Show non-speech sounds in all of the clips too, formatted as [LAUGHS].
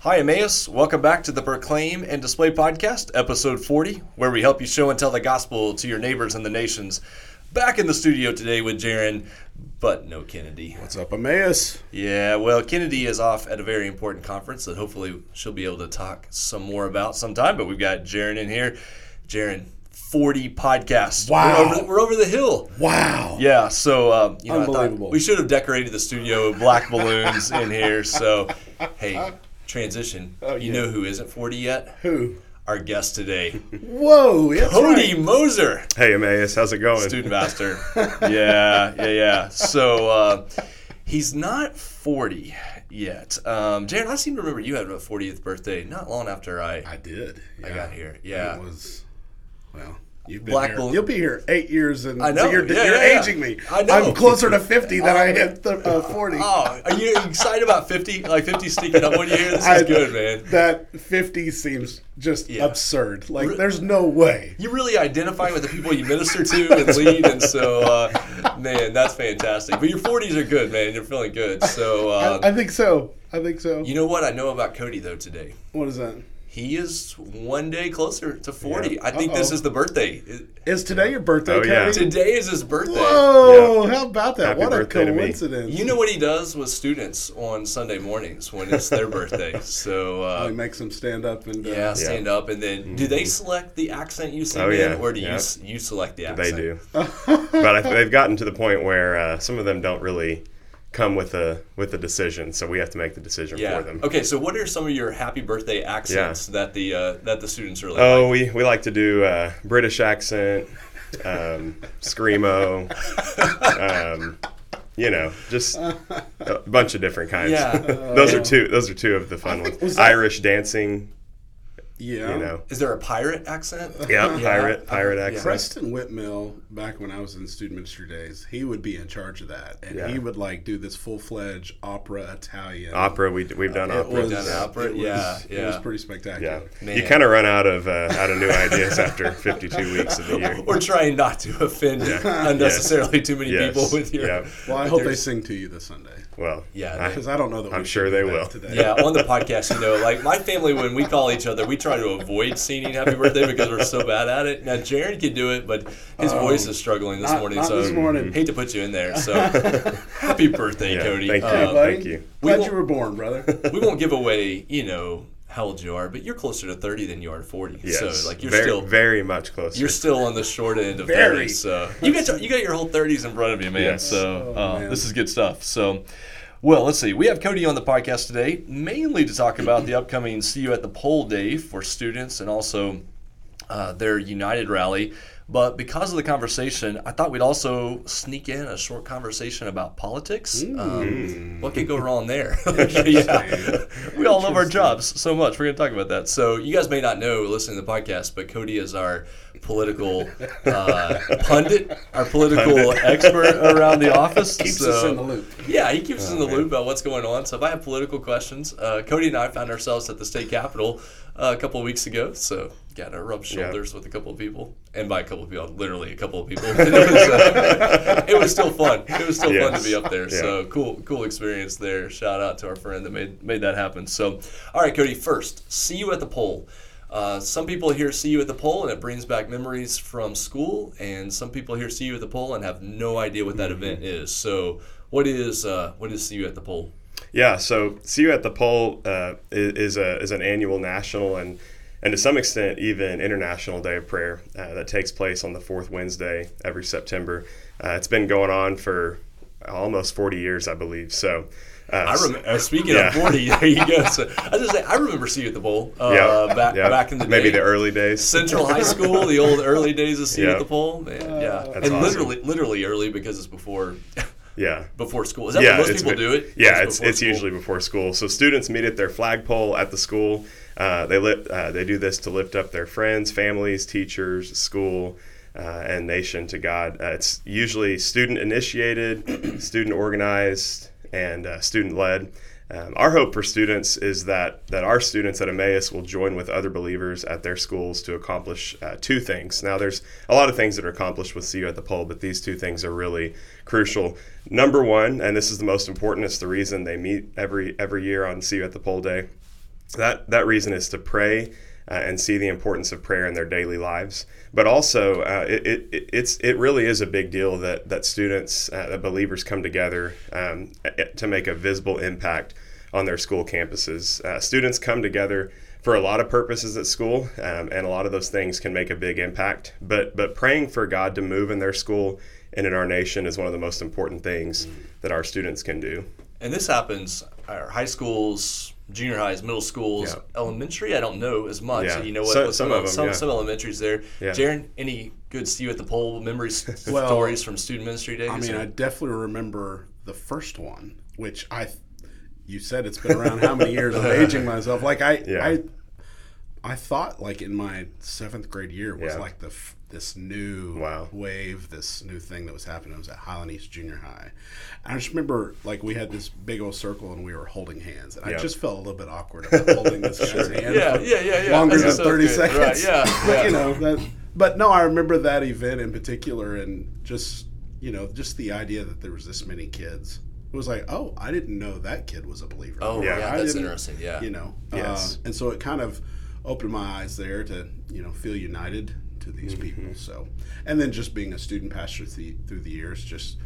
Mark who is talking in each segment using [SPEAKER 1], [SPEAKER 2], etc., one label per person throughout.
[SPEAKER 1] Hi, Emmaus. Welcome back to the Proclaim and Display Podcast, episode 40, where we help you show and tell the gospel to your neighbors and the nations. Back in the studio today with Jeron, but no Kennedy.
[SPEAKER 2] What's up, Emmaus?
[SPEAKER 1] Yeah, well, Kennedy is off at a very important conference that hopefully she'll be able to talk some more about sometime, but we've got Jeron in here. Jeron, 40 podcasts.
[SPEAKER 2] Wow.
[SPEAKER 1] We're over, we're over the hill.
[SPEAKER 2] Wow.
[SPEAKER 1] Yeah, so um, you know, I thought
[SPEAKER 2] Unbelievable.
[SPEAKER 1] we should have decorated the studio with black balloons in here. So, hey, transition.
[SPEAKER 2] Oh,
[SPEAKER 1] You know who isn't forty yet?
[SPEAKER 2] Who?
[SPEAKER 1] Our guest today,
[SPEAKER 2] Whoa. That's
[SPEAKER 1] Cody
[SPEAKER 2] right.
[SPEAKER 1] Moser,
[SPEAKER 3] Hey Emmaus, how's it going?
[SPEAKER 1] student pastor. [LAUGHS] yeah, yeah, yeah. So uh, he's not forty yet. Um, Jeron, I seem to remember you had a fortieth birthday not long after I.
[SPEAKER 2] I did.
[SPEAKER 1] I got here. Yeah.
[SPEAKER 2] It was, well, you've been
[SPEAKER 1] Black
[SPEAKER 2] here.
[SPEAKER 1] balloon-
[SPEAKER 2] You'll be here eight years, and
[SPEAKER 1] I know.
[SPEAKER 2] So you're,
[SPEAKER 1] Yeah,
[SPEAKER 2] you're
[SPEAKER 1] yeah, yeah.
[SPEAKER 2] aging me.
[SPEAKER 1] I know.
[SPEAKER 2] I'm closer to 50 than I am th- uh, 40.
[SPEAKER 1] Oh, are you excited about fifty? Like fifty sneaking up on you here? This is
[SPEAKER 2] I-
[SPEAKER 1] good, man.
[SPEAKER 2] That 50 seems just
[SPEAKER 1] Yeah.
[SPEAKER 2] absurd. Like,
[SPEAKER 1] Re-
[SPEAKER 2] there's no way.
[SPEAKER 1] you really identify with the people you minister to and lead, and so uh, man, that's fantastic. But your 40s are good, man. You're feeling good. So uh,
[SPEAKER 2] I, I think so. I think so.
[SPEAKER 1] you know what I know about Cody though today.
[SPEAKER 2] what is that?
[SPEAKER 1] He is one day closer to 40.
[SPEAKER 3] Yeah.
[SPEAKER 1] I think this
[SPEAKER 2] Uh-oh.
[SPEAKER 1] is the birthday.
[SPEAKER 2] Is today your birthday,
[SPEAKER 3] Oh, yeah.
[SPEAKER 1] Today is his birthday.
[SPEAKER 2] Whoa, how about that?
[SPEAKER 3] Happy
[SPEAKER 2] what a
[SPEAKER 3] birthday to me.
[SPEAKER 2] coincidence.
[SPEAKER 1] You know what he does with students on Sunday mornings when it's their birthday. [LAUGHS] So
[SPEAKER 2] Oh, he
[SPEAKER 1] uh,
[SPEAKER 2] makes them stand up and uh,
[SPEAKER 1] yeah, stand up and then do they select the accent you sing
[SPEAKER 3] Oh,
[SPEAKER 1] in,
[SPEAKER 3] yeah.
[SPEAKER 1] or do you you select the accent?
[SPEAKER 3] They do, [LAUGHS] but I, they've gotten to the point where uh, some of them don't really come with a with a decision, so we have to make the decision
[SPEAKER 1] Yeah.
[SPEAKER 3] for them.
[SPEAKER 1] Okay. So, what are some of your happy birthday accents that the uh, that the students really
[SPEAKER 3] Oh,
[SPEAKER 1] like?
[SPEAKER 3] we, we like to do uh, British accent, um, screamo, um, you know, just a bunch of different kinds.
[SPEAKER 1] Yeah. [LAUGHS]
[SPEAKER 3] those are two. Those are two of the fun ones.
[SPEAKER 2] that-
[SPEAKER 3] Irish dancing,
[SPEAKER 2] yeah.
[SPEAKER 3] you know.
[SPEAKER 1] Is there a pirate accent? [LAUGHS]
[SPEAKER 3] Yeah,
[SPEAKER 1] Yeah.
[SPEAKER 3] pirate pirate accent.
[SPEAKER 2] Preston Whitmill, back when I was in student ministry days, he would be in charge of that, and
[SPEAKER 3] Yeah.
[SPEAKER 2] he would like do this full fledged opera Italian.
[SPEAKER 3] Opera, we we've done
[SPEAKER 2] It
[SPEAKER 3] opera.
[SPEAKER 2] was,
[SPEAKER 1] done opera?
[SPEAKER 2] it was-
[SPEAKER 1] Yeah,
[SPEAKER 2] it was pretty spectacular.
[SPEAKER 1] Man.
[SPEAKER 3] you kind of run out of uh, out of new ideas after [LAUGHS] 52 weeks of the year.
[SPEAKER 1] We're trying not to offend [LAUGHS] unnecessarily too many
[SPEAKER 3] Yes.
[SPEAKER 1] people with your.
[SPEAKER 3] Yeah.
[SPEAKER 2] Well, I hope
[SPEAKER 1] your-
[SPEAKER 2] they sing to you this Sunday
[SPEAKER 3] Well,
[SPEAKER 1] Yeah,
[SPEAKER 2] because I don't know that
[SPEAKER 3] I'm
[SPEAKER 2] we
[SPEAKER 3] sure they will.
[SPEAKER 2] today.
[SPEAKER 1] Yeah, on the podcast, you know, like my family, when we call each other, we try to avoid singing "Happy Birthday" because we're so bad at it. Now, Jeron can do it, but his voice is struggling this
[SPEAKER 2] not-
[SPEAKER 1] morning,
[SPEAKER 2] not
[SPEAKER 1] so
[SPEAKER 2] this morning.
[SPEAKER 1] hate to put you in there. So, [LAUGHS] happy birthday,
[SPEAKER 3] Yeah,
[SPEAKER 1] Cody!
[SPEAKER 3] thank you.
[SPEAKER 1] Uh,
[SPEAKER 2] Hey, buddy.
[SPEAKER 3] thank you.
[SPEAKER 1] We
[SPEAKER 2] Glad you were born, brother. [LAUGHS]
[SPEAKER 1] we won't give away, you know, how old you are, but you're closer to 30 than you are to 40.
[SPEAKER 3] Yes,
[SPEAKER 1] So, like, you're
[SPEAKER 3] very,
[SPEAKER 1] still
[SPEAKER 3] very much closer.
[SPEAKER 1] you're still on the short end of
[SPEAKER 2] Very.
[SPEAKER 1] 30. So you got your, you got your whole 30s in front of you, man.
[SPEAKER 3] Yes.
[SPEAKER 1] So
[SPEAKER 2] Oh,
[SPEAKER 1] uh,
[SPEAKER 2] man.
[SPEAKER 1] this is good stuff. So. Well, let's see. We have Cody on the podcast today, mainly to talk about the [CLEARS THROAT] upcoming See You at the Pole Day for students and also uh, their United rally. But because of the conversation, I thought we'd also sneak in a short conversation about politics. Um, what could go wrong there? [LAUGHS] [LAUGHS] yeah. We all love our jobs so much. We're going to talk about that. So, you guys may not know listening to the podcast, but Cody is our political uh, [LAUGHS] pundit, our political expert around the office.
[SPEAKER 2] Keeps
[SPEAKER 1] So-
[SPEAKER 2] us in the loop.
[SPEAKER 1] yeah, he keeps us in the
[SPEAKER 3] man.
[SPEAKER 1] loop about what's going on. So if I have political questions, uh, Cody and I found ourselves at the state capitol uh, a couple of weeks ago. So got to rub shoulders with a couple of people, and by a couple of people, literally a couple of people. it, was, uh, it was still fun. It was still fun to be up there.
[SPEAKER 3] Yeah.
[SPEAKER 1] So cool, cool experience there. Shout out to our friend that made made that happen. So, all right, Cody. First, see you at the pole. Uh, some people here see you at the pole and it brings back memories from school, and some people here see you at the pole and have no idea what that event is. So, what is uh, what is see you at the pole?
[SPEAKER 3] Yeah, so See You at the Pole uh, is, is a is an annual national and and to some extent even international day of prayer uh, that takes place on the fourth Wednesday every September. Uh, it's been going on for almost 40 years, I believe. So. Uh,
[SPEAKER 1] I remember. Uh, speaking
[SPEAKER 3] Yeah.
[SPEAKER 1] of [LAUGHS] forty, there you go. So I was just say I remember see you at the bowl. Uh,
[SPEAKER 3] yeah,
[SPEAKER 1] back
[SPEAKER 3] yeah,
[SPEAKER 1] back in the
[SPEAKER 3] maybe the early days.
[SPEAKER 1] Central High School, the old early days of seeing you at the bowl. Man, yeah,
[SPEAKER 3] That's
[SPEAKER 1] and
[SPEAKER 3] awesome.
[SPEAKER 1] literally, literally early because it's before
[SPEAKER 3] Yeah.
[SPEAKER 1] before school. Is that
[SPEAKER 3] yeah,
[SPEAKER 1] what most people do it?
[SPEAKER 3] Yeah, it's it's
[SPEAKER 1] school?
[SPEAKER 3] usually before school. So students meet at their flagpole at the school. Uh, they lit, uh, they do this to lift up their friends, families, teachers, school, uh, and nation to God. Uh, it's usually student initiated, [CLEARS THROAT] student organized, and uh, student led. Um, our hope for students is that that our students at Emmaus will join with other believers at their schools to accomplish uh, two things. Now, there's a lot of things that are accomplished with See You at the Pole, but these two things are really crucial. Number one, and this is the most important, it's the reason they meet every every year on See You at the Pole Day, that that reason is to pray uh, and see the importance of prayer in their daily lives. But also, uh, it, it, it's it really is a big deal that that students, uh, that believers, come together um, to make a visible impact on their school campuses. Uh, students come together for a lot of purposes at school, um, and a lot of those things can make a big impact. But but praying for God to move in their school and in our nation is one of the most important things that our students can do.
[SPEAKER 1] And this happens our high schools, junior highs, middle schools,
[SPEAKER 3] Yeah.
[SPEAKER 1] elementary. I don't know as much.
[SPEAKER 3] Yeah.
[SPEAKER 1] You know what?
[SPEAKER 3] So-
[SPEAKER 1] what
[SPEAKER 3] some of them,
[SPEAKER 1] some,
[SPEAKER 3] yeah.
[SPEAKER 1] some elementaries there.
[SPEAKER 3] Yeah.
[SPEAKER 1] Jeron, any good see you at the pole memories, [LAUGHS]
[SPEAKER 2] Well,
[SPEAKER 1] stories from student ministry days?
[SPEAKER 2] I mean,
[SPEAKER 1] or-
[SPEAKER 2] I definitely remember the first one, which I, you said it's been around how many years? I'm [LAUGHS] aging myself. Like I. I, I thought like in my seventh grade year was like the f- this new
[SPEAKER 3] Wow.
[SPEAKER 2] wave, this new thing that was happening. It was at Highland East Junior High, and I just remember like we had this big old circle and we were holding hands, and I just felt a little bit awkward about holding this guy's [LAUGHS] hand.
[SPEAKER 1] yeah,
[SPEAKER 2] for
[SPEAKER 1] yeah, yeah, yeah.
[SPEAKER 2] longer
[SPEAKER 1] That's
[SPEAKER 2] than
[SPEAKER 1] so
[SPEAKER 2] 30
[SPEAKER 1] good.
[SPEAKER 2] seconds.
[SPEAKER 1] Right, yeah, [LAUGHS]
[SPEAKER 2] But,
[SPEAKER 1] yeah.
[SPEAKER 2] you know, that, but no, I remember that event in particular and just, you know, just the idea that there was this many kids. It was like, oh, I didn't know that kid was a believer.
[SPEAKER 1] Oh,
[SPEAKER 3] Yeah.
[SPEAKER 1] yeah, that's interesting. Yeah.
[SPEAKER 2] You know,
[SPEAKER 3] Yes.
[SPEAKER 2] uh, and so it kind of opened my eyes there to, you know, feel united to these
[SPEAKER 3] Mm-hmm.
[SPEAKER 2] people. So, and then just being a student pastor through, through the years, just,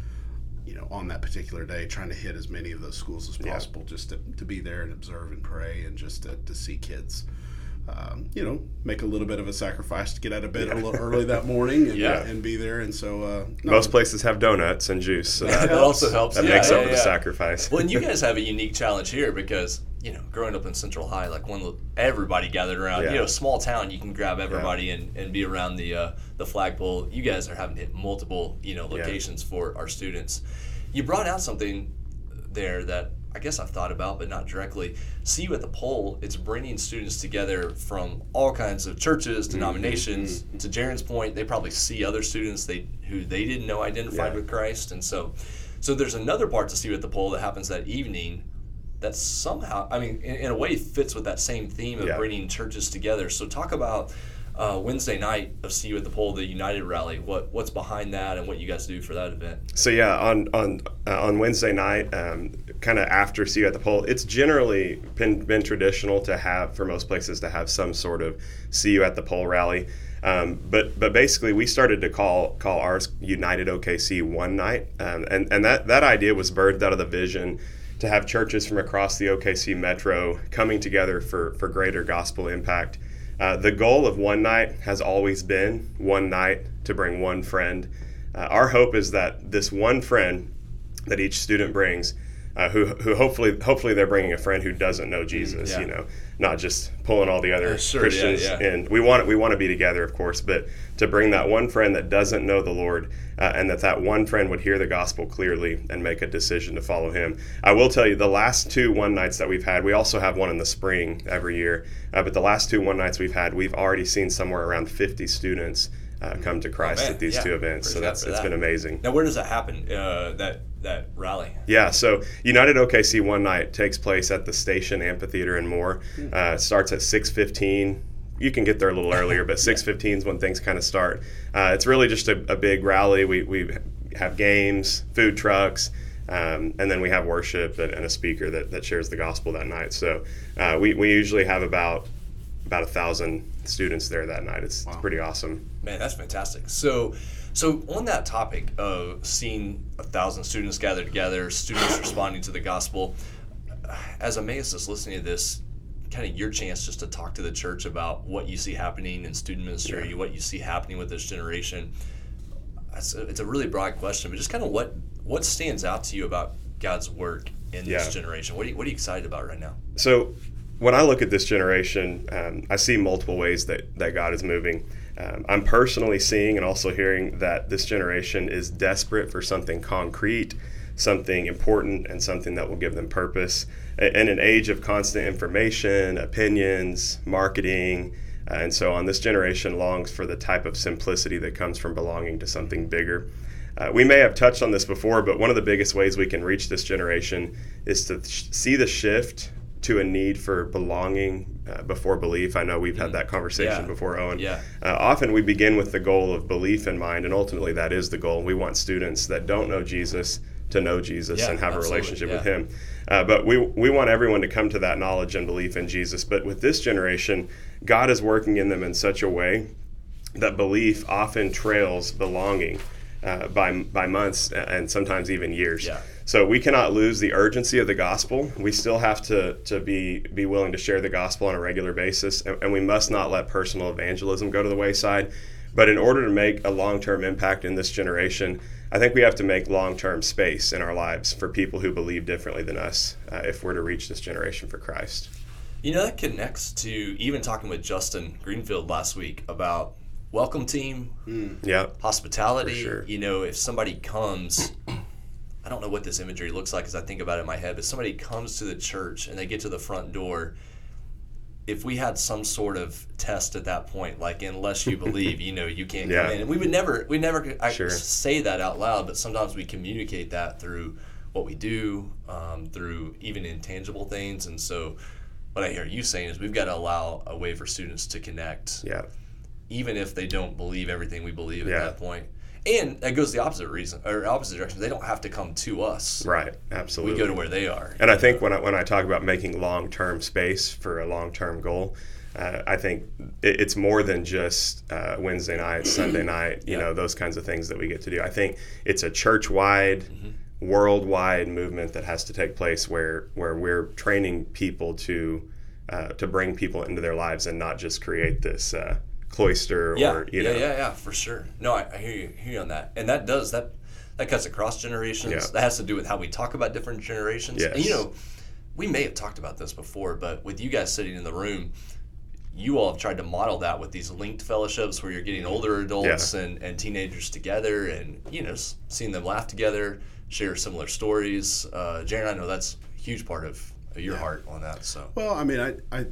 [SPEAKER 2] you know, on that particular day, trying to hit as many of those schools as
[SPEAKER 3] Yeah.
[SPEAKER 2] possible, just to, to be there and observe and pray and just to, to see kids. Um, you know, make a little bit of a sacrifice to get out of bed a little early that morning and, [LAUGHS]
[SPEAKER 1] Yeah.
[SPEAKER 2] and be there. And so, uh, no,
[SPEAKER 3] Most places have donuts and juice, so that,
[SPEAKER 1] that also helps.
[SPEAKER 3] that
[SPEAKER 1] yeah,
[SPEAKER 3] makes
[SPEAKER 1] yeah,
[SPEAKER 3] up for the sacrifice.
[SPEAKER 1] Well, and you [LAUGHS] guys have a unique challenge here because you know, growing up in Central High, like when everybody gathered around.
[SPEAKER 3] Yeah.
[SPEAKER 1] You know, small town, you can grab everybody and, and be around the uh, the flagpole. You guys are having to hit multiple you know locations for our students. You brought out something there that I guess I've thought about, but not directly. See you at the pole. It's bringing students together from all kinds of churches,
[SPEAKER 3] Mm-hmm.
[SPEAKER 1] denominations. To Jeron's point, they probably see other students they who they didn't know identified
[SPEAKER 3] Yeah.
[SPEAKER 1] with Christ, and so so there's another part to see you at the pole that happens that evening that somehow, I mean, in, in a way, fits with that same theme of
[SPEAKER 3] Yeah.
[SPEAKER 1] bringing churches together. So talk about uh, Wednesday night of See You at the Pole, the United Rally. What what's behind that, and what you guys do for that event?
[SPEAKER 3] So yeah, on on uh, on Wednesday night, um, kind of after see you at the pole, it's generally been been traditional to have for most places to have some sort of see you at the pole rally. Um, but but basically, we started to call call ours United OKC One Night, um, and and that that idea was birthed out of the vision to have churches from across the OKC metro coming together for for greater gospel impact. Uh, the goal of one night has always been one night to bring one friend. Uh, our hope is that this one friend that each student brings, uh, who, who hopefully hopefully they're bringing a friend who doesn't know Jesus,
[SPEAKER 1] yeah.
[SPEAKER 3] you know, not just pulling all the other
[SPEAKER 1] Uh, sure,
[SPEAKER 3] Christians
[SPEAKER 1] yeah.
[SPEAKER 3] in. We want we want to be together, of course, but to bring that one friend that doesn't know the Lord, uh, and that that one friend would hear the gospel clearly and make a decision to follow Him. I will tell you, the last two one nights that we've had, we also have one in the spring every year, uh, but the last two one nights we've had, we've already seen somewhere around 50 students. Uh, come to Christ
[SPEAKER 1] man,
[SPEAKER 3] at these
[SPEAKER 1] yeah.
[SPEAKER 3] two events,
[SPEAKER 1] Praise
[SPEAKER 3] so that's it's
[SPEAKER 1] that.
[SPEAKER 3] been amazing.
[SPEAKER 1] Now, where does that happen? Uh, that that rally?
[SPEAKER 3] Yeah, so United OKC One Night takes place at the Station Amphitheater in Moore. Uh, starts at 6:15. You can get there a little [LAUGHS] earlier, but 6:15 is when things kind of start. Uh, it's really just a, a big rally. We, we have games, food trucks, um, and then we have worship and, and a speaker that, that shares the gospel that night. So uh, we, we usually have about about a thousand students there that night. It's, it's pretty awesome.
[SPEAKER 1] Man, that's fantastic. So, so on that topic of seeing a thousand students gather together, students responding to the gospel, as Emmaus is listening to this, kind of your chance just to talk to the church about what you see happening in student ministry, what you see happening with this generation. It's a, it's a really broad question, but just kind of what what stands out to you about God's work in this generation? What are you, what are you excited about right now?
[SPEAKER 3] So when I look at this generation, um, I see multiple ways that, that God is moving. Um, I'm personally seeing and also hearing that this generation is desperate for something concrete, something important, and something that will give them purpose. In an age of constant information, opinions, marketing, uh, and so on, this generation longs for the type of simplicity that comes from belonging to something bigger. Uh, we may have touched on this before, but one of the biggest ways we can reach this generation is to see the shift to a need for belonging uh, before belief. I know we've had that conversation
[SPEAKER 1] Yeah.
[SPEAKER 3] before, Owen.
[SPEAKER 1] Yeah.
[SPEAKER 3] Uh, often we begin with the goal of belief in mind, and ultimately that is the goal. We want students that don't know Jesus to know Jesus
[SPEAKER 1] Yeah,
[SPEAKER 3] and have
[SPEAKER 1] absolutely,
[SPEAKER 3] a relationship with. Him. Uh, but we we want everyone to come to that knowledge and belief in Jesus. But with this generation, God is working in them in such a way that belief often trails belonging uh, by by months and sometimes even years.
[SPEAKER 1] Yeah.
[SPEAKER 3] So we cannot lose the urgency of the gospel. We still have to to be be willing to share the gospel on a regular basis, and, and we must not let personal evangelism go to the wayside. But in order to make a long term impact in this generation, I think we have to make long term space in our lives for people who believe differently than us uh, if we're to reach this generation for Christ.
[SPEAKER 1] You know, that connects to even talking with Justin Greenfield last week about welcome team,
[SPEAKER 3] Yeah.
[SPEAKER 1] hospitality.
[SPEAKER 3] Sure.
[SPEAKER 1] You know, if somebody comes, I don't know what this imagery looks like as I think about it in my head, but somebody comes to the church and they get to the front door. If we had some sort of test at that point, like unless you believe, you know, you can't [LAUGHS]
[SPEAKER 3] Yeah.
[SPEAKER 1] come in, and we would never, we never I
[SPEAKER 3] Sure.
[SPEAKER 1] say that out loud, but sometimes we communicate that through what we do, um, through even intangible things, and so what I hear you saying is we've got to allow a way for students to connect
[SPEAKER 3] Yeah.
[SPEAKER 1] even if they don't believe everything we believe
[SPEAKER 3] Yeah.
[SPEAKER 1] at that point. And that goes the opposite reason or opposite direction. They don't have to come to us.
[SPEAKER 3] Right. Absolutely.
[SPEAKER 1] We go to where they are.
[SPEAKER 3] And I think when I, when I talk about making long term space for a long term goal, uh, I think it, it's more than just uh, Wednesday night, [CLEARS THROAT] Sunday night, you
[SPEAKER 1] Yeah.
[SPEAKER 3] know, those kinds of things that we get to do. I think it's a church wide,
[SPEAKER 1] Mm-hmm.
[SPEAKER 3] worldwide movement that has to take place where, where we're training people to uh, to bring people into their lives and not just create this uh, cloister
[SPEAKER 1] Yeah,
[SPEAKER 3] or, you
[SPEAKER 1] yeah,
[SPEAKER 3] know.
[SPEAKER 1] yeah, yeah, for sure. No, I, I hear you, hear you on that, and that does that. That cuts across generations.
[SPEAKER 3] Yeah.
[SPEAKER 1] That has to do with how we talk about different generations. And you know, we may have talked about this before, but with you guys sitting in the room, you all have tried to model that with these linked fellowships where you're getting older adults and, and teenagers together and, you know, seeing them laugh together, share similar stories. Uh, Jeron, I know that's a huge part of your heart on that. So,
[SPEAKER 2] Well, I mean, I, I,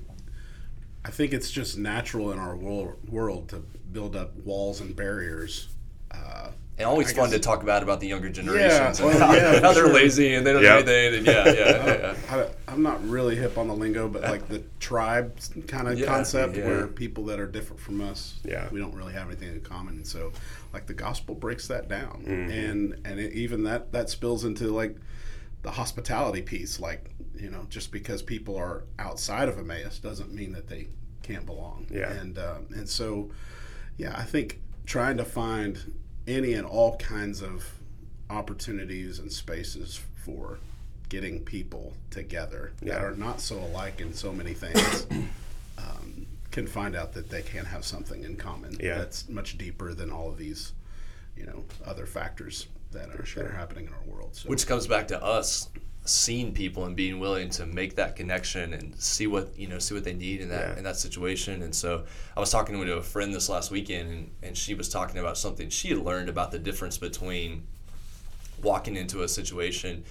[SPEAKER 2] I think it's just natural in our world, world to build up walls and barriers. Uh,
[SPEAKER 1] and always
[SPEAKER 2] I
[SPEAKER 1] fun
[SPEAKER 2] guess-
[SPEAKER 1] to talk about about the younger generations and
[SPEAKER 2] well,
[SPEAKER 1] how,
[SPEAKER 2] yeah,
[SPEAKER 1] how they're
[SPEAKER 2] sure.
[SPEAKER 1] lazy and they don't
[SPEAKER 3] Yeah.
[SPEAKER 1] do anything. And yeah, yeah, yeah, [LAUGHS] yeah.
[SPEAKER 2] I, I'm not really hip on the lingo, but like the tribe kind of
[SPEAKER 1] Yeah,
[SPEAKER 2] concept
[SPEAKER 1] yeah.
[SPEAKER 2] where people that are different from us,
[SPEAKER 3] Yeah.
[SPEAKER 2] we don't really have anything in common. And so, like the gospel breaks that down,
[SPEAKER 3] Mm-hmm.
[SPEAKER 2] and and it, even that that spills into like the hospitality piece. Like you know, just because people are outside of Emmaus doesn't mean that they can't belong.
[SPEAKER 3] Yeah.
[SPEAKER 2] and um, and so, yeah, I think trying to find any and all kinds of opportunities and spaces for getting people together that are not so alike in so many things [COUGHS] um, can find out that they can have something in common
[SPEAKER 3] Yeah.
[SPEAKER 2] that's much deeper than all of these you know other factors that are, that are happening in our world so.
[SPEAKER 1] Which comes back to us seeing people and being willing to make that connection and see what you know see what they need in that
[SPEAKER 3] Yeah.
[SPEAKER 1] in that situation. And so i was talking to a friend this last weekend and, and she was talking about something she had learned about the difference between walking into a situation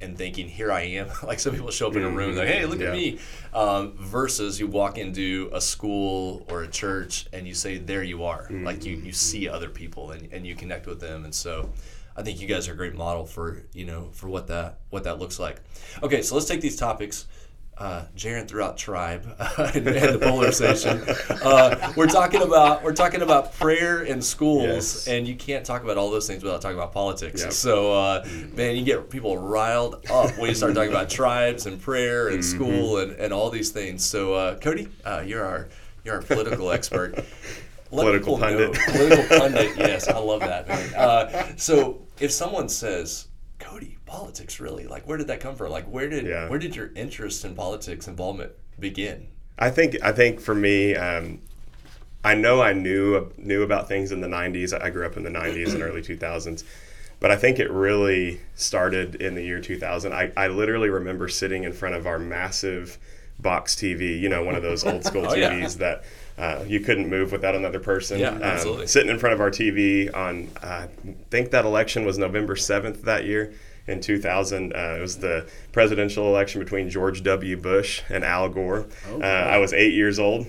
[SPEAKER 1] and thinking here i am. [LAUGHS] Like some people show up in a room like hey look
[SPEAKER 3] Yeah.
[SPEAKER 1] at me. Um, versus you walk into a school or a church and you say there you are. Like you, you see other people and, and you connect with them. And so I think you guys are a great model for you know for what that what that looks like. Okay, so let's take these topics. Uh, Jeron throughout tribe [LAUGHS] and, and the polarization. Uh, we're talking about we're talking about prayer in schools,
[SPEAKER 3] Yes.
[SPEAKER 1] and you can't talk about all those things without talking about politics.
[SPEAKER 3] Yep.
[SPEAKER 1] So, uh, man, you get people riled up when you start talking about tribes and prayer and school and, and all these things. So, uh, Cody, uh, you're our you're our political expert. Let
[SPEAKER 3] Political
[SPEAKER 1] people know-
[SPEAKER 3] pundit.
[SPEAKER 1] political pundit. Yes, I love that. Man. Uh, so if someone says, "Cody, politics really? Like, where did that come from? Like, where did
[SPEAKER 3] Yeah.
[SPEAKER 1] where did your interest in politics involvement begin?"
[SPEAKER 3] I think I think for me, um, I know I knew knew about things in the '90s. I grew up in the '90s and early 2000s, but I think it really started in the year 2000. I, I literally remember sitting in front of our massive box TV. You know, one of those old school [LAUGHS]
[SPEAKER 1] Oh, yeah.
[SPEAKER 3] TVs that. Uh, you couldn't move without another person.
[SPEAKER 1] Yeah,
[SPEAKER 3] Um,
[SPEAKER 1] absolutely.
[SPEAKER 3] sitting in front of our TV on, uh, I think that election was November 7th that year in 2000. Uh, it was the presidential election between George W. Bush and Al Gore. uh, I was eight years old.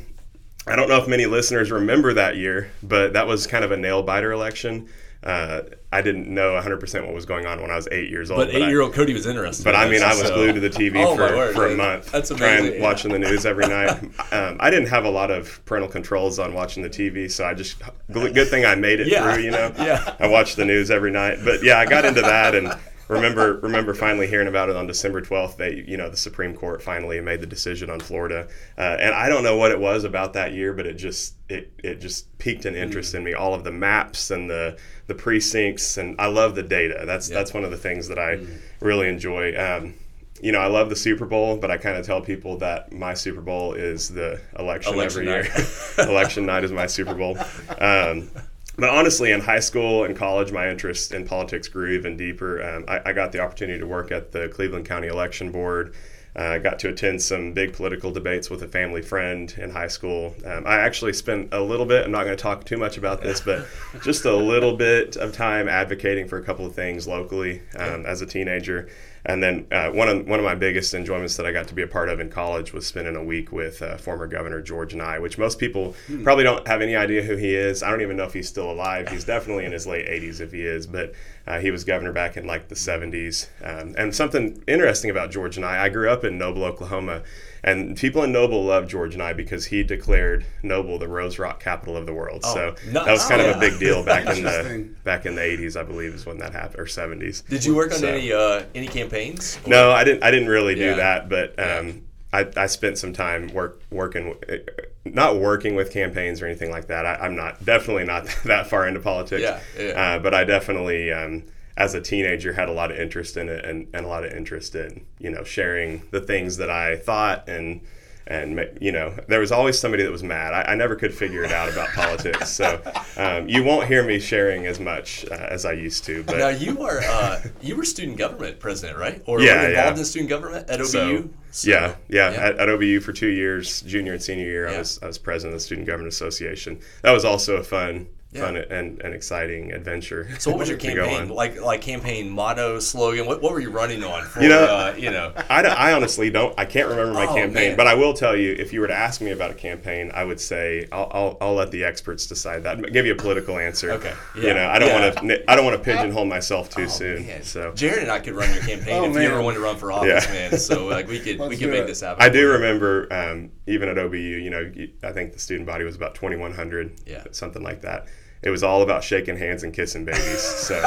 [SPEAKER 3] I don't know if many listeners remember that year, but that was kind of a nail biter election. Uh, I didn't know 100% what was going on when I was eight years old.
[SPEAKER 1] But
[SPEAKER 3] I-
[SPEAKER 1] eight year old Cody was interested.
[SPEAKER 3] but
[SPEAKER 1] in
[SPEAKER 3] I mean, I was
[SPEAKER 1] so-
[SPEAKER 3] glued to the TV [LAUGHS]
[SPEAKER 1] Oh,
[SPEAKER 3] for,
[SPEAKER 1] word,
[SPEAKER 3] for a month,
[SPEAKER 1] That's
[SPEAKER 3] trying
[SPEAKER 1] amazing.
[SPEAKER 3] watching the news every night. [LAUGHS] Um, I didn't have a lot of parental controls on watching the TV, so I just good thing I made it
[SPEAKER 1] Yeah.
[SPEAKER 3] through. You know, [LAUGHS]
[SPEAKER 1] Yeah.
[SPEAKER 3] I watched the news every night. But yeah, I got into that, and remember remember finally hearing about it on December 12th. that you know the Supreme Court finally made the decision on Florida, uh, and I don't know what it was about that year, but it just it it just piqued an interest in me. All of the maps and the the precincts, and I love the data. That's that's one of the things that I really enjoy. Um, you know, I love the Super Bowl, but I kind of tell people that my Super Bowl is the election,
[SPEAKER 1] Election
[SPEAKER 3] every
[SPEAKER 1] night.
[SPEAKER 3] year. [LAUGHS] election night is my Super Bowl. [LAUGHS] Um, but honestly, in high school and college, my interest in politics grew even deeper. Um, I, I got the opportunity to work at the Cleveland County Election Board. Uh, I got to attend some big political debates with a family friend in high school. Um, I actually spent a little bit, I'm not going to talk too much about this, but [LAUGHS] just a little bit of time advocating for a couple of things locally um, as a teenager. And then uh, one of one of my biggest enjoyments that I got to be a part of in college was spending a week with uh, former Governor George Nigh, which most people probably don't have any idea who he is. I don't even know if he's still alive. He's definitely in his late 80s if he is, but uh, he was governor back in like the 70s. Um, and something interesting about George Nigh, I grew up in Noble, Oklahoma, and people in Noble love George Nigh because he declared Noble the Rose Rock capital of the world. so
[SPEAKER 1] nuts.
[SPEAKER 3] that was kind
[SPEAKER 1] Oh,
[SPEAKER 3] of a big deal back in the back in the 80s, I believe, is when that happened, or 70s.
[SPEAKER 1] Did you work on
[SPEAKER 3] So-
[SPEAKER 1] any uh, any campaigns? Or-
[SPEAKER 3] No, I didn't. I didn't really do
[SPEAKER 1] Yeah.
[SPEAKER 3] that, but um, I, I spent some time work working, w- not working with campaigns or anything like that. I, I'm not definitely not [LAUGHS] that far into politics.
[SPEAKER 1] Yeah, yeah.
[SPEAKER 3] Uh, but I definitely, um, as a teenager, had a lot of interest in it and, and a lot of interest in you know sharing the things that I thought and. And you know, there was always somebody that was mad. I, I never could figure it out about politics, so um, you won't hear me sharing as much uh, as I used to. But
[SPEAKER 1] Now you are uh, you were student government president, right? Or
[SPEAKER 3] Yeah,
[SPEAKER 1] were involved
[SPEAKER 3] yeah.
[SPEAKER 1] in student government at OBU?
[SPEAKER 3] So,
[SPEAKER 1] So-
[SPEAKER 3] yeah, yeah,
[SPEAKER 1] yeah.
[SPEAKER 3] At, at OBU for two years, junior and senior year,
[SPEAKER 1] Yeah.
[SPEAKER 3] I was I was president of the Student Government Association. That was also a fun,
[SPEAKER 1] Yeah.
[SPEAKER 3] fun and, and exciting adventure.
[SPEAKER 1] So what was [LAUGHS] your campaign like? Like campaign motto, slogan? What, what were you running on? For,
[SPEAKER 3] You know-
[SPEAKER 1] uh, you know. [LAUGHS]
[SPEAKER 3] I, I honestly don't. I can't remember my
[SPEAKER 1] Oh,
[SPEAKER 3] campaign,
[SPEAKER 1] man.
[SPEAKER 3] but I will tell you. If you were to ask me about a campaign, I would say I'll, I'll, I'll let the experts decide that. I'll give you a political answer.
[SPEAKER 1] Okay, Yeah.
[SPEAKER 3] You know, I don't
[SPEAKER 1] yeah.
[SPEAKER 3] want to. I don't want to pigeonhole myself too
[SPEAKER 1] Oh,
[SPEAKER 3] soon.
[SPEAKER 1] man.
[SPEAKER 3] So
[SPEAKER 1] Jared and I could run your campaign [LAUGHS]
[SPEAKER 2] Oh,
[SPEAKER 1] if you ever wanted to run for office, man. So like we could we
[SPEAKER 2] Let's
[SPEAKER 1] could make
[SPEAKER 2] it.
[SPEAKER 1] this happen.
[SPEAKER 3] I do remember, um, even at OBU, you know, I think the student body was about 2,100,
[SPEAKER 1] Yeah.
[SPEAKER 3] something like that. It was all about shaking hands and kissing babies. So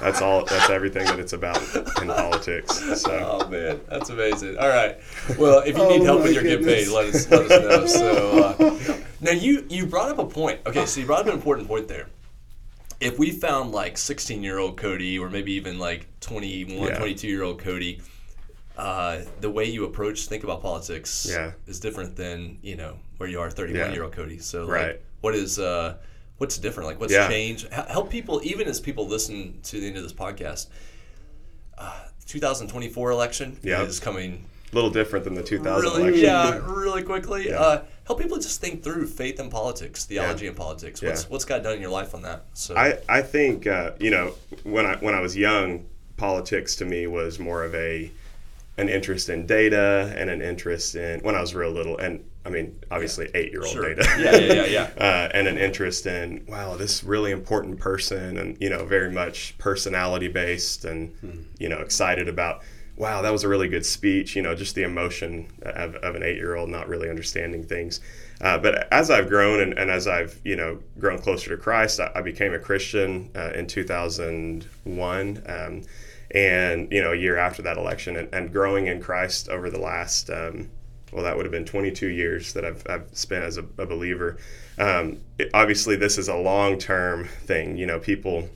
[SPEAKER 3] that's all. That's everything that it's about in politics. So
[SPEAKER 1] Oh man, that's amazing. All right. Well, if you
[SPEAKER 2] Oh,
[SPEAKER 1] need help with your
[SPEAKER 2] goodness.
[SPEAKER 1] campaign, let us let us know. So uh, now you you brought up a point. Okay, so you brought up an important point there. If we found like 16 year old Cody, or maybe even like 21,
[SPEAKER 3] Yeah.
[SPEAKER 1] 22 year old Cody, uh, the way you approach think about politics
[SPEAKER 3] Yeah.
[SPEAKER 1] is different than you know where you are 31
[SPEAKER 3] Yeah.
[SPEAKER 1] year old Cody. So like,
[SPEAKER 3] Right.
[SPEAKER 1] what is uh, what's different? Like what's
[SPEAKER 3] Yeah.
[SPEAKER 1] changed? H- help people, even as people listen to the end of this podcast. Uh, 2024 election
[SPEAKER 3] Yeah.
[SPEAKER 1] is coming
[SPEAKER 3] a little different than the 2000
[SPEAKER 1] really,
[SPEAKER 3] election.
[SPEAKER 1] yeah, really quickly.
[SPEAKER 3] Yeah.
[SPEAKER 1] Uh, help people just think through faith and politics, theology and politics. What's
[SPEAKER 3] Yeah.
[SPEAKER 1] what's God done in your life on that? So
[SPEAKER 3] I, I think uh, you know when I when I was young, politics to me was more of a an interest in data and an interest in when I was real little, and I mean obviously eight year old
[SPEAKER 1] Sure.
[SPEAKER 3] data.
[SPEAKER 1] Yeah, yeah, yeah, yeah. [LAUGHS]
[SPEAKER 3] uh, and an interest in wow this really important person, and you know very much personality based, and you know excited about. Wow, that was a really good speech. You know, just the emotion of, of an eight-year-old not really understanding things. Uh, but as I've grown and, and as I've you know grown closer to Christ, I, I became a Christian uh, in 2001, um, and you know a year after that election, and, and growing in Christ over the last um, well, that would have been 22 years that I've, I've spent as a, a believer. Um, it- obviously, this is a long-term thing. You know, people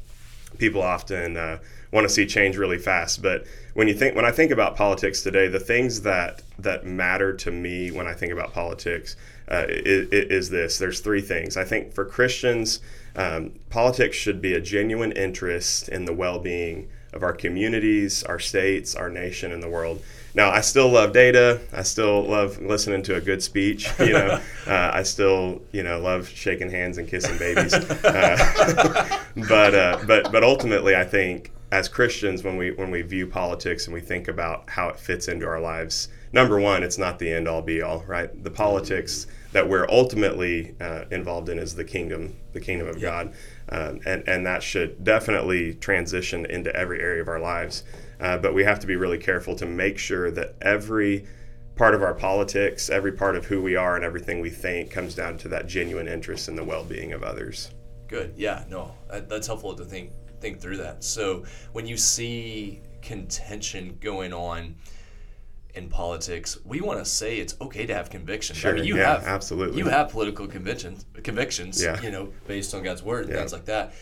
[SPEAKER 3] people often uh, want to see change really fast but when you think when i think about politics today the things that that matter to me when i think about politics uh, is, is this there's three things i think for christians um, politics should be a genuine interest in the well-being of our communities our states our nation and the world. Now i still love data. I still love listening to a good speech you know. [LAUGHS] Uh, i still you know love shaking hands and kissing babies. Uh, [LAUGHS] but uh, but but ultimately, I think as Christians, when we when we view politics and we think about how it fits into our lives, number one, it's not the end all be all, right? The politics that we're ultimately uh, involved in is the kingdom, the kingdom of God, um, and and that should definitely transition into every area of our lives. Uh, but we have to be really careful to make sure that every part of our politics, every part of who we are, and everything we think comes down to that genuine interest in the well-being of others.
[SPEAKER 1] Good. Yeah. No, that's helpful to think think through that. So when you see contention going on in politics, we want to say it's okay to have convictions.
[SPEAKER 3] Sure,
[SPEAKER 1] I mean, you
[SPEAKER 3] yeah,
[SPEAKER 1] have
[SPEAKER 3] absolutely.
[SPEAKER 1] you have political convictions, convictions,
[SPEAKER 3] Yeah.
[SPEAKER 1] you know, based on God's word and
[SPEAKER 3] Yeah.
[SPEAKER 1] things like that.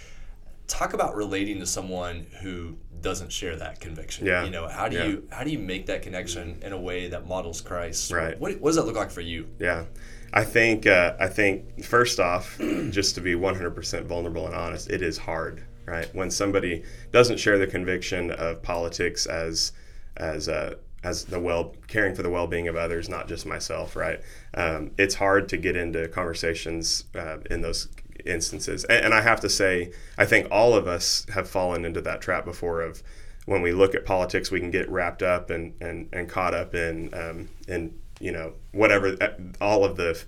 [SPEAKER 1] Talk about relating to someone who doesn't share that conviction.
[SPEAKER 3] Yeah,
[SPEAKER 1] You know, how do
[SPEAKER 3] yeah.
[SPEAKER 1] you how do you make that connection in a way that models Christ?
[SPEAKER 3] Right.
[SPEAKER 1] What, what does that look like for you?
[SPEAKER 3] Yeah, I think uh, I think first off, [CLEARS THROAT] just to be 100% vulnerable and honest, it is hard, right? When somebody doesn't share the conviction of politics as as uh, as the well caring for the well-being of others, not just myself, right? Um, it's hard to get into conversations uh, in those instances, and, and I have to say, I think all of us have fallen into that trap before of when we look at politics, we can get wrapped up and, and, and caught up in um, in you know whatever uh, all of the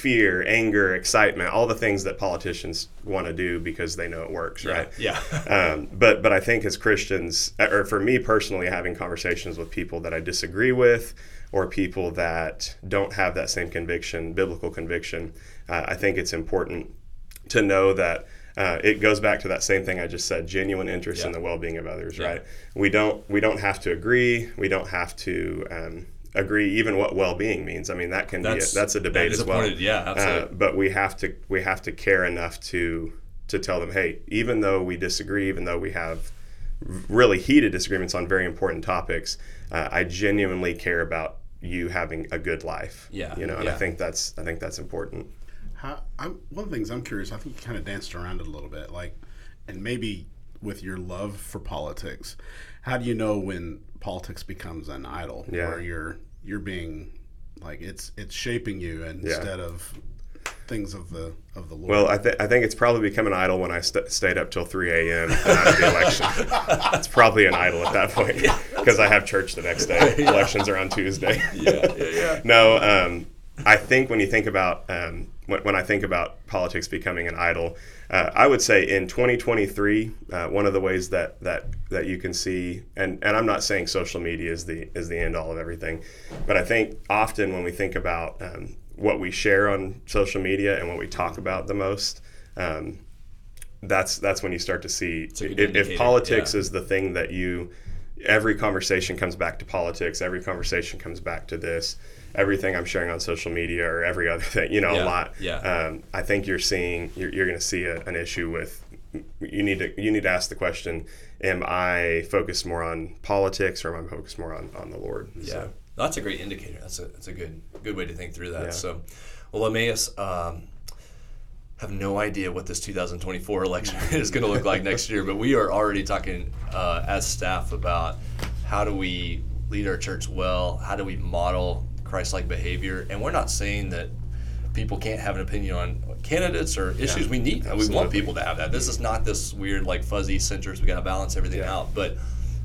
[SPEAKER 3] fear, anger, excitement, all the things that politicians want to do because they know it works, right?
[SPEAKER 1] Yeah. [LAUGHS]
[SPEAKER 3] um, but but I think as Christians, uh, or for me personally, having conversations with people that I disagree with, or people that don't have that same conviction, biblical conviction, uh, I think it's important to know that. Uh, it goes back to that same thing I just said: genuine interest in the well-being of others.
[SPEAKER 1] Yeah.
[SPEAKER 3] Right? We don't we don't have to agree. We don't have to um, agree even what well-being means. I mean, that can
[SPEAKER 1] That's-
[SPEAKER 3] be a, that's a debate
[SPEAKER 1] is
[SPEAKER 3] as well.
[SPEAKER 1] point- yeah, absolutely.
[SPEAKER 3] Uh, but we have to we have to care enough to to tell them, hey, even though we disagree, even though we have really heated disagreements on very important topics, uh, I genuinely care about you having a good life.
[SPEAKER 1] Yeah,
[SPEAKER 3] you know, and
[SPEAKER 1] yeah.
[SPEAKER 3] I think that's I think that's important.
[SPEAKER 2] How, I'm, one of the things I'm curious, I think you kind of danced around it a little bit, like, and maybe with your love for politics, how do you know when politics becomes an idol,
[SPEAKER 3] Yeah.
[SPEAKER 2] where you're you're being like it's it's shaping you instead of things of the of the Lord?
[SPEAKER 3] Well, I, th- I think it's probably become an idol when I st- stayed up till 3 a.m. after the election. [LAUGHS] it's probably an idol at that point because I have church the next day. [LAUGHS] Elections are on Tuesday.
[SPEAKER 1] yeah, yeah, yeah. [LAUGHS]
[SPEAKER 3] no, um, I think when you think about um, when, when I think about politics becoming an idol, uh, I would say in 2023, uh, one of the ways that that that you can see, and and I'm not saying social media is the is the end all of everything, but I think often when we think about um, what we share on social media and what we talk about the most. Um, that's that's when you start to see if, if politics
[SPEAKER 1] yeah.
[SPEAKER 3] is the thing that you every conversation comes back to politics every conversation comes back to this everything i'm sharing on social media or every other [LAUGHS] thing you know
[SPEAKER 1] Yeah,
[SPEAKER 3] a lot
[SPEAKER 1] yeah.
[SPEAKER 3] um, i think you're seeing you're, you're going to see a, an issue with you need to you need to ask the question am i focused more on politics or am i focused more on, on the lord
[SPEAKER 1] Yeah,
[SPEAKER 3] So,
[SPEAKER 1] that's a great indicator. That's a that's a good good way to think through that.
[SPEAKER 3] Yeah.
[SPEAKER 1] So, well, Emmaus, um, have no idea what this 2024 election [LAUGHS] is going to look like next year, but we are already talking uh, as staff about how do we lead our church well, how do we model Christ-like behavior, and we're not saying that people can't have an opinion on candidates or issues. We need that. We want people to have that. This is not this weird like fuzzy centers. We got to balance everything
[SPEAKER 3] Yeah.
[SPEAKER 1] out, but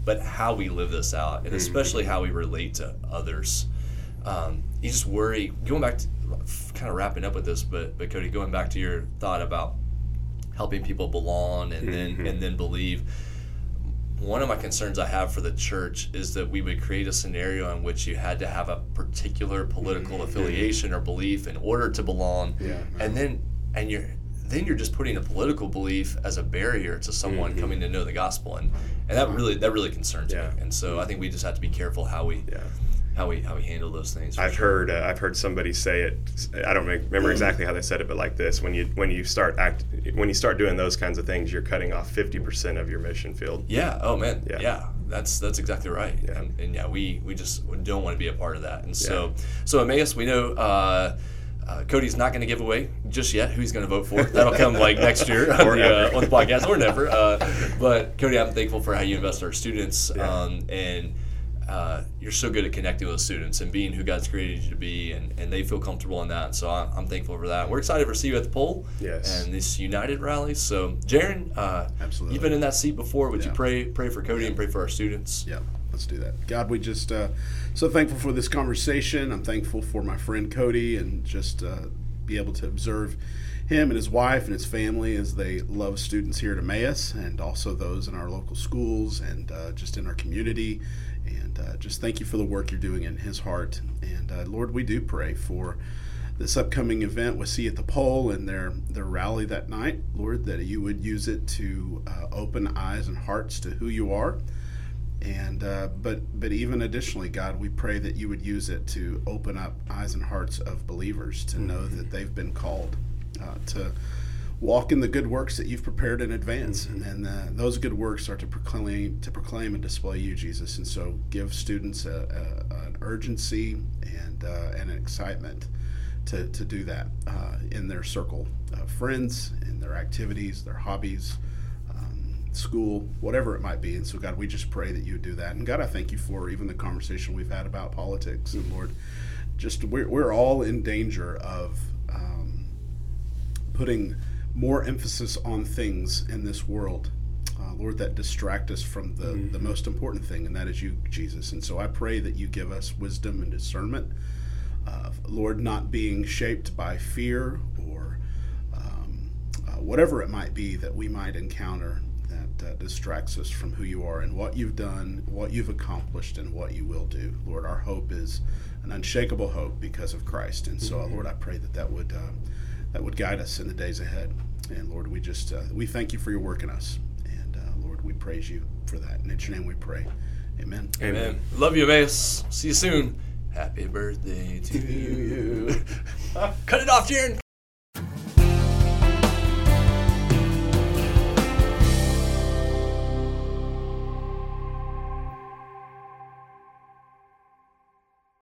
[SPEAKER 1] but how we live this out,
[SPEAKER 3] Mm-hmm.
[SPEAKER 1] and especially how we relate to others. Um, you just worry. Going back to kind of wrapping up with this, but but Cody, going back to your thought about helping people belong and
[SPEAKER 3] Mm-hmm.
[SPEAKER 1] then and then believe. One of my concerns I have for the church is that we would create a scenario in which you had to have a particular political affiliation or belief in order to belong,
[SPEAKER 3] Mm-hmm. Yeah.
[SPEAKER 1] and then and you're then you're just putting a political belief as a barrier to someone coming to know the gospel, and and that really that really concerns
[SPEAKER 3] Mm-hmm. Yeah.
[SPEAKER 1] me. And so I think we just have to be careful how we
[SPEAKER 3] yeah
[SPEAKER 1] how we how we handle those things.
[SPEAKER 3] I've
[SPEAKER 1] sure.
[SPEAKER 3] heard uh, I've heard somebody say it. I don't remember exactly how they said it, but like this: when you when you start act when you start doing those kinds of things, you're cutting off fifty percent of your mission field.
[SPEAKER 1] Yeah. Oh man.
[SPEAKER 3] Yeah.
[SPEAKER 1] Yeah. That's that's exactly right.
[SPEAKER 3] Yeah.
[SPEAKER 1] And, and yeah, we we just don't want to be a part of that. And so so Emmaus, we know. Uh, uh, Cody's not going to give away just yet who he's going to vote for. That'll come [LAUGHS] like next year on,
[SPEAKER 3] Or
[SPEAKER 1] the, uh, on the podcast or never. Uh, but Cody, I'm thankful for how you invest in our students,
[SPEAKER 3] Yeah.
[SPEAKER 1] um, and uh, you're so good at connecting with students and being who God's created you to be, and, and they feel comfortable in that. So I'm, I'm thankful for that. We're excited for see you at the pole
[SPEAKER 3] Yes.
[SPEAKER 1] and this United rally. So Jeron, uh,
[SPEAKER 2] Absolutely.
[SPEAKER 1] you've been in that seat before. Would you pray pray for Cody and pray for our students?
[SPEAKER 2] Yeah, let's do that. God, we just uh, so thankful for this conversation. I'm thankful for my friend Cody and just uh, be able to observe him and his wife and his family as they love students here at Emmaus and also those in our local schools and uh, just in our community. And uh, just thank you for the work you're doing in his heart. And uh, Lord, we do pray for this upcoming event with See at the Pole and their their rally that night, Lord, that you would use it to uh, open eyes and hearts to who you are. And uh, but but even additionally, God, we pray that you would use it to open up eyes and hearts of believers to know that they've been called uh, to walk in the good works that you've prepared in advance, and uh, those good works are to proclaim to proclaim and display you, Jesus. And so, give students a, a, an urgency and uh, and an excitement to, to do that uh, in their circle of friends, in their activities, their hobbies, um, school, whatever it might be. And so, God, we just pray that you would do that. And God, I thank you for even the conversation we've had about politics. And Lord, just we're, we're all in danger of um, putting more emphasis on things in this world. Uh, Lord, that distract us from the, the most important thing, and that is you, Jesus. And so I pray that you give us wisdom and discernment. Uh, Lord, not being shaped by fear or um, uh, whatever it might be that we might encounter that uh, distracts us from who you are and what you've done, what you've accomplished, and what you will do. Lord, our hope is an unshakable hope because of Christ. And so, Lord, I pray that that would uh, that would guide us in the days ahead. And Lord, we just uh, we thank you for your work in us. And uh, Lord, we praise you for that. And in your name we pray. Amen.
[SPEAKER 1] Amen. Love you, Emmaus. See you soon. Happy birthday to [LAUGHS] you. Cut it off, Jeron.